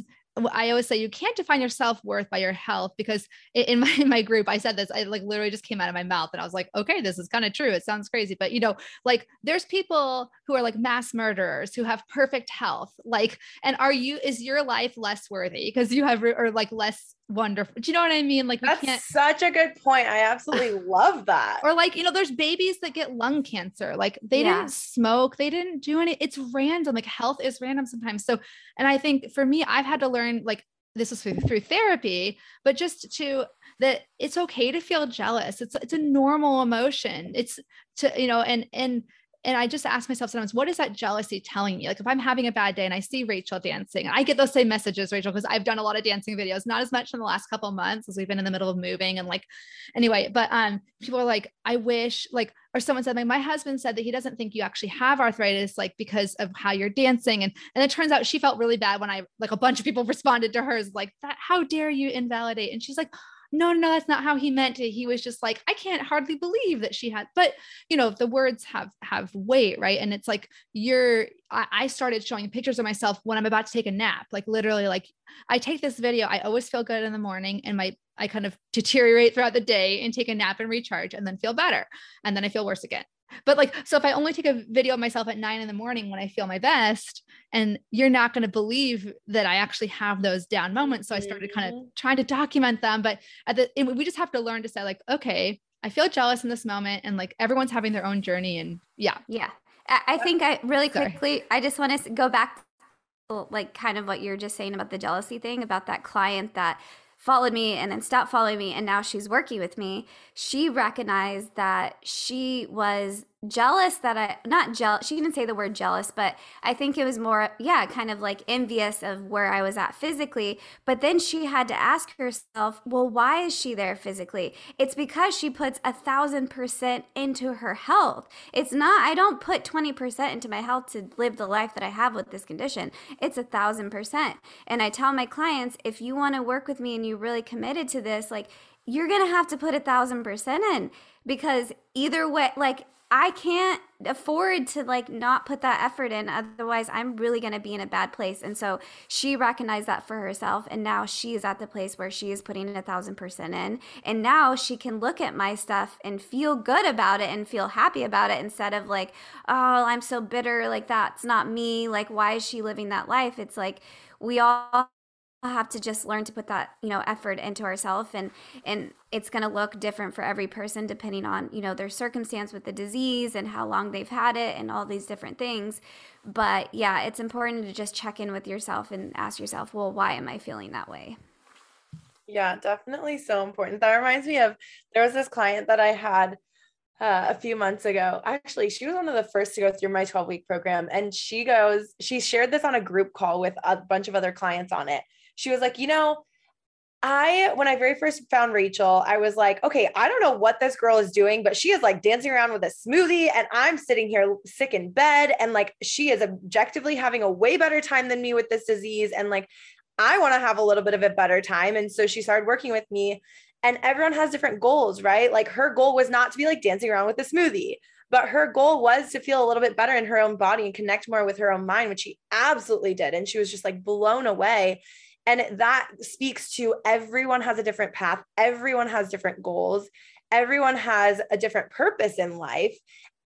I always say you can't define your self worth by your health because in my in my group I said this I like literally just came out of my mouth and I was like okay this is kind of true it sounds crazy but you know like there's people who are like mass murderers who have perfect health like and are you is your life less worthy because you have or like less wonderful. Do you know what I mean? Like that's such a good point. I absolutely love that. Or like, you know, there's babies that get lung cancer. Like they yeah. didn't smoke, they didn't do any, it's random. Like health is random sometimes. So, and I think for me, I've had to learn like this is through, through therapy, but just to that it's okay to feel jealous. It's it's a normal emotion. It's to, you know, and and and I just ask myself sometimes, what is that jealousy telling me? Like if I'm having a bad day and I see Rachel dancing, I get those same messages, Rachel, because I've done a lot of dancing videos, not as much in the last couple months as we've been in the middle of moving and like anyway, but um people are like, I wish like or someone said like my husband said that he doesn't think you actually have arthritis like because of how you're dancing and and it turns out she felt really bad when I like a bunch of people responded to hers like that how dare you invalidate and she's like no, no, that's not how he meant it. He was just like, I can't hardly believe that she had, but you know, the words have have weight, right? And it's like you're I, I started showing pictures of myself when I'm about to take a nap. Like literally, like I take this video, I always feel good in the morning and my I kind of deteriorate throughout the day and take a nap and recharge and then feel better. And then I feel worse again. But like, so if I only take a video of myself at nine in the morning when I feel my best, and you're not going to believe that I actually have those down moments. So I started kind of mm-hmm. trying to document them. But at the, we just have to learn to say, like, okay, I feel jealous in this moment, and like everyone's having their own journey. And yeah. Yeah. I think I really quickly, Sorry. I just want to go back like kind of what you're just saying about the jealousy thing about that client that followed me and then stopped following me and now she's working with me. She recognized that she was jealous that I not jealous she didn't say the word jealous but I think it was more yeah kind of like envious of where I was at physically. But then she had to ask herself well why is she there physically? It's because she puts a thousand percent into her health. It's not I don't put 20% into my health to live the life that I have with this condition. It's a thousand percent. And I tell my clients if you want to work with me and you really committed to this like you're gonna have to put a thousand percent in because either way like I can't afford to like not put that effort in. Otherwise, I'm really going to be in a bad place. And so she recognized that for herself. And now she is at the place where she is putting a thousand percent in. And now she can look at my stuff and feel good about it and feel happy about it instead of like, oh, I'm so bitter. Like, that's not me. Like, why is she living that life? It's like we all have to just learn to put that you know effort into ourselves and and it's going to look different for every person depending on you know their circumstance with the disease and how long they've had it and all these different things but yeah it's important to just check in with yourself and ask yourself well why am i feeling that way yeah definitely so important that reminds me of there was this client that i had uh, a few months ago. Actually, she was one of the first to go through my 12 week program. And she goes, she shared this on a group call with a bunch of other clients on it she was like, you know, I, when I very first found Rachel, I was like, okay, I don't know what this girl is doing, but she is like dancing around with a smoothie and I'm sitting here sick in bed. And like, she is objectively having a way better time than me with this disease. And like, I want to have a little bit of a better time. And so she started working with me and everyone has different goals, right? Like her goal was not to be like dancing around with a smoothie, but her goal was to feel a little bit better in her own body and connect more with her own mind, which she absolutely did. And she was just like blown away. And that speaks to everyone has a different path, everyone has different goals, everyone has a different purpose in life,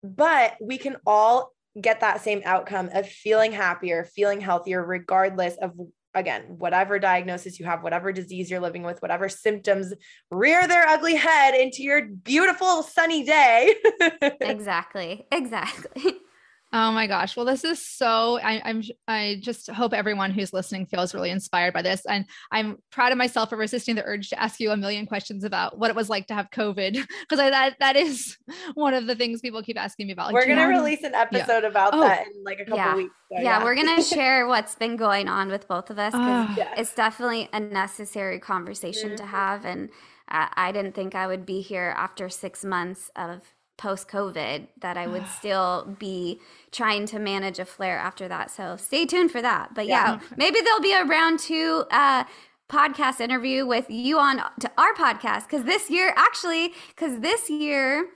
but we can all get that same outcome of feeling happier, feeling healthier, regardless of again, whatever diagnosis you have, whatever disease you're living with, whatever symptoms rear their ugly head into your beautiful sunny day. exactly. Exactly. Oh my gosh. Well, this is so I, I'm I just hope everyone who's listening feels really inspired by this. And I'm proud of myself for resisting the urge to ask you a million questions about what it was like to have COVID. Because that that is one of the things people keep asking me about. Like, we're gonna release an episode yeah. about oh, that in like a couple yeah. weeks. So, yeah, yeah, we're gonna share what's been going on with both of us because uh, it's definitely a necessary conversation mm-hmm. to have. And I, I didn't think I would be here after six months of post COVID that I would still be trying to manage a flare after that. So stay tuned for that. But yeah, yeah maybe there'll be a round two uh, podcast interview with you on to our podcast because this year, actually, because this year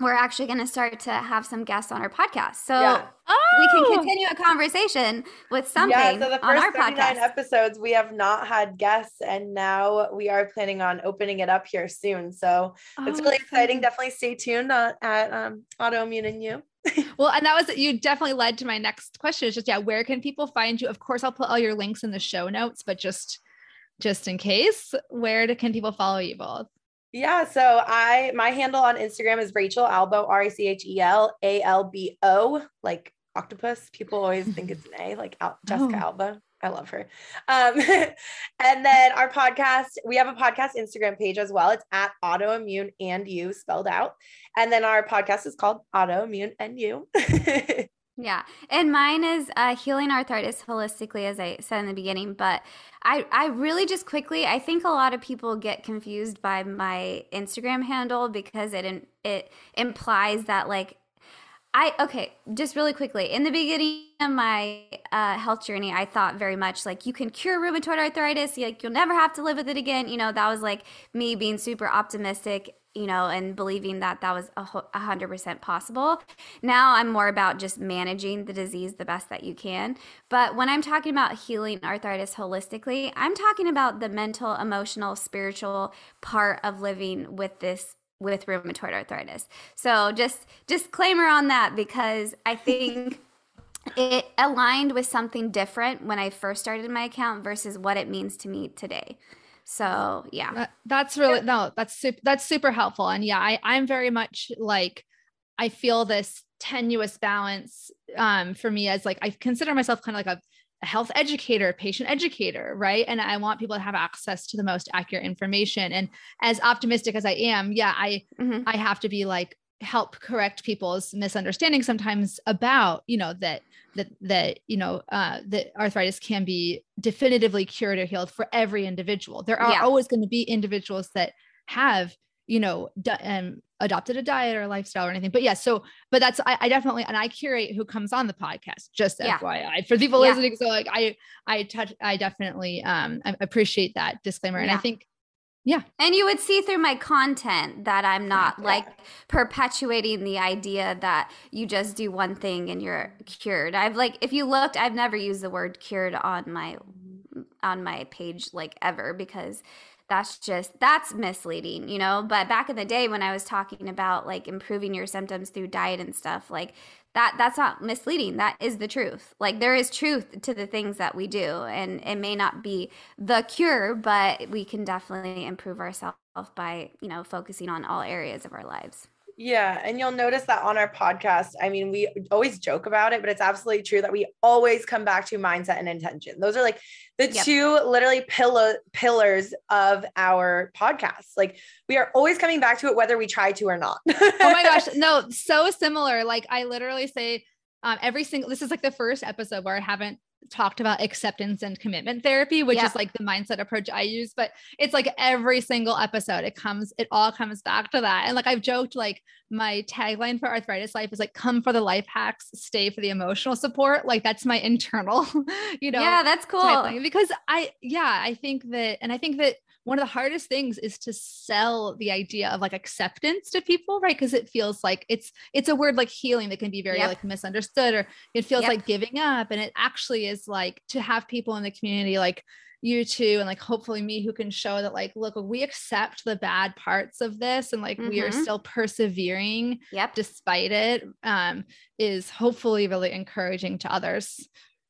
we're actually going to start to have some guests on our podcast. So yeah. oh! we can oh! continue a conversation with something yeah, so the first on our 39 podcast. episodes, we have not had guests and now we are planning on opening it up here soon. So oh, it's really exciting. Definitely stay tuned on, at um, Autoimmune and You. well, and that was you definitely led to my next question. Is just yeah, where can people find you? Of course, I'll put all your links in the show notes, but just just in case, where can people follow you both? Yeah, so I my handle on Instagram is Rachel Albo, R A C H E L A L B O, like octopus. People always think it's an A, like Al- Jessica oh. Alba. I love her. Um, and then our podcast, we have a podcast Instagram page as well. It's at autoimmune and you spelled out. And then our podcast is called Autoimmune and You. Yeah. And mine is uh, healing arthritis holistically, as I said in the beginning. But I, I really just quickly, I think a lot of people get confused by my Instagram handle because it, it implies that like, I, okay, just really quickly. In the beginning of my uh, health journey, I thought very much like you can cure rheumatoid arthritis. Like you'll never have to live with it again. You know, that was like me being super optimistic you know, and believing that that was a hundred percent possible. Now I'm more about just managing the disease the best that you can. But when I'm talking about healing arthritis holistically, I'm talking about the mental, emotional, spiritual part of living with this with rheumatoid arthritis. So just disclaimer on that because I think it aligned with something different when I first started my account versus what it means to me today. So yeah, that, that's really no, that's super, that's super helpful. And yeah, I I'm very much like I feel this tenuous balance um, for me as like I consider myself kind of like a, a health educator, patient educator, right? And I want people to have access to the most accurate information. And as optimistic as I am, yeah, I mm-hmm. I have to be like help correct people's misunderstanding sometimes about you know that that that you know uh, that arthritis can be definitively cured or healed for every individual. There are yeah. always going to be individuals that have you know um, adopted a diet or a lifestyle or anything. But yeah, so but that's I, I definitely and I curate who comes on the podcast. Just yeah. FYI for people yeah. listening. So like I I touch I definitely um I appreciate that disclaimer, and I think yeah. And you would see through my content that I'm not like perpetuating the idea that you just do one thing and you're cured. I've like if you looked, I've never used the word cured on my on my page like ever because that's just that's misleading you know but back in the day when i was talking about like improving your symptoms through diet and stuff like that that's not misleading. That is the truth. Like there is truth to the things that we do and it may not be the cure but we can definitely improve ourselves by you know focusing on all areas of our lives yeah. And you'll notice that on our podcast, I mean, we always joke about it, but it's absolutely true that we always come back to mindset and intention. Those are like the yep. two literally pillar pillars of our podcast. Like we are always coming back to it, whether we try to or not. oh my gosh. No, so similar. Like I literally say, um, every single, this is like the first episode where I haven't talked about acceptance and commitment therapy, which yeah. is like the mindset approach I use. But it's like every single episode, it comes, it all comes back to that. And like I've joked, like my tagline for arthritis life is like, come for the life hacks, stay for the emotional support. Like that's my internal, you know. Yeah, that's cool. Because I, yeah, I think that, and I think that one of the hardest things is to sell the idea of like acceptance to people right because it feels like it's it's a word like healing that can be very yep. like misunderstood or it feels yep. like giving up and it actually is like to have people in the community like you two and like hopefully me who can show that like look we accept the bad parts of this and like mm-hmm. we are mm-hmm. still persevering yep despite it um is hopefully really encouraging to others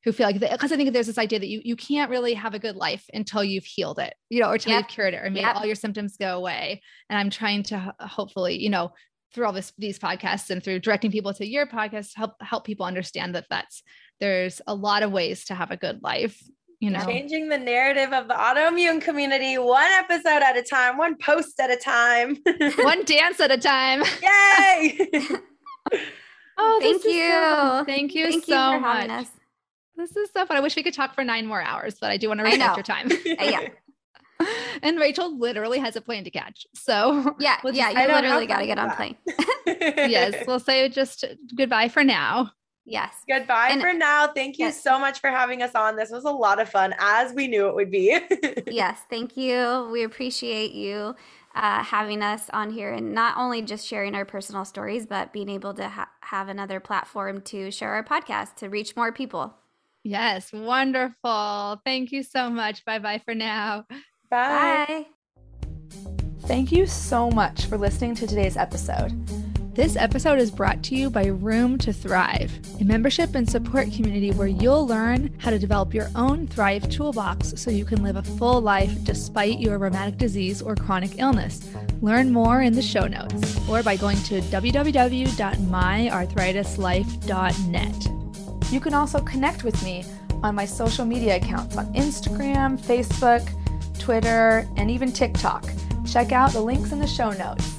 who feel like because I think there's this idea that you you can't really have a good life until you've healed it, you know, or until yep. you've cured it or made yep. all your symptoms go away. And I'm trying to hopefully, you know, through all this these podcasts and through directing people to your podcast help help people understand that that's there's a lot of ways to have a good life you know changing the narrative of the autoimmune community one episode at a time one post at a time one dance at a time yay oh thank you so, thank you thank so you much us. This is so fun i wish we could talk for nine more hours but i do want to respect your time yeah and Rachel literally has a plane to catch. So yeah, we'll just, yeah, you literally got to get on plane. yes, we'll say just goodbye for now. Yes. Goodbye and, for now. Thank you yes. so much for having us on. This was a lot of fun, as we knew it would be. yes, thank you. We appreciate you uh, having us on here and not only just sharing our personal stories, but being able to ha- have another platform to share our podcast to reach more people. Yes, wonderful. Thank you so much. Bye bye for now. Bye. Bye. Thank you so much for listening to today's episode. This episode is brought to you by Room to Thrive, a membership and support community where you'll learn how to develop your own Thrive toolbox so you can live a full life despite your rheumatic disease or chronic illness. Learn more in the show notes or by going to www.myarthritislife.net. You can also connect with me on my social media accounts on Instagram, Facebook, Twitter, and even TikTok. Check out the links in the show notes.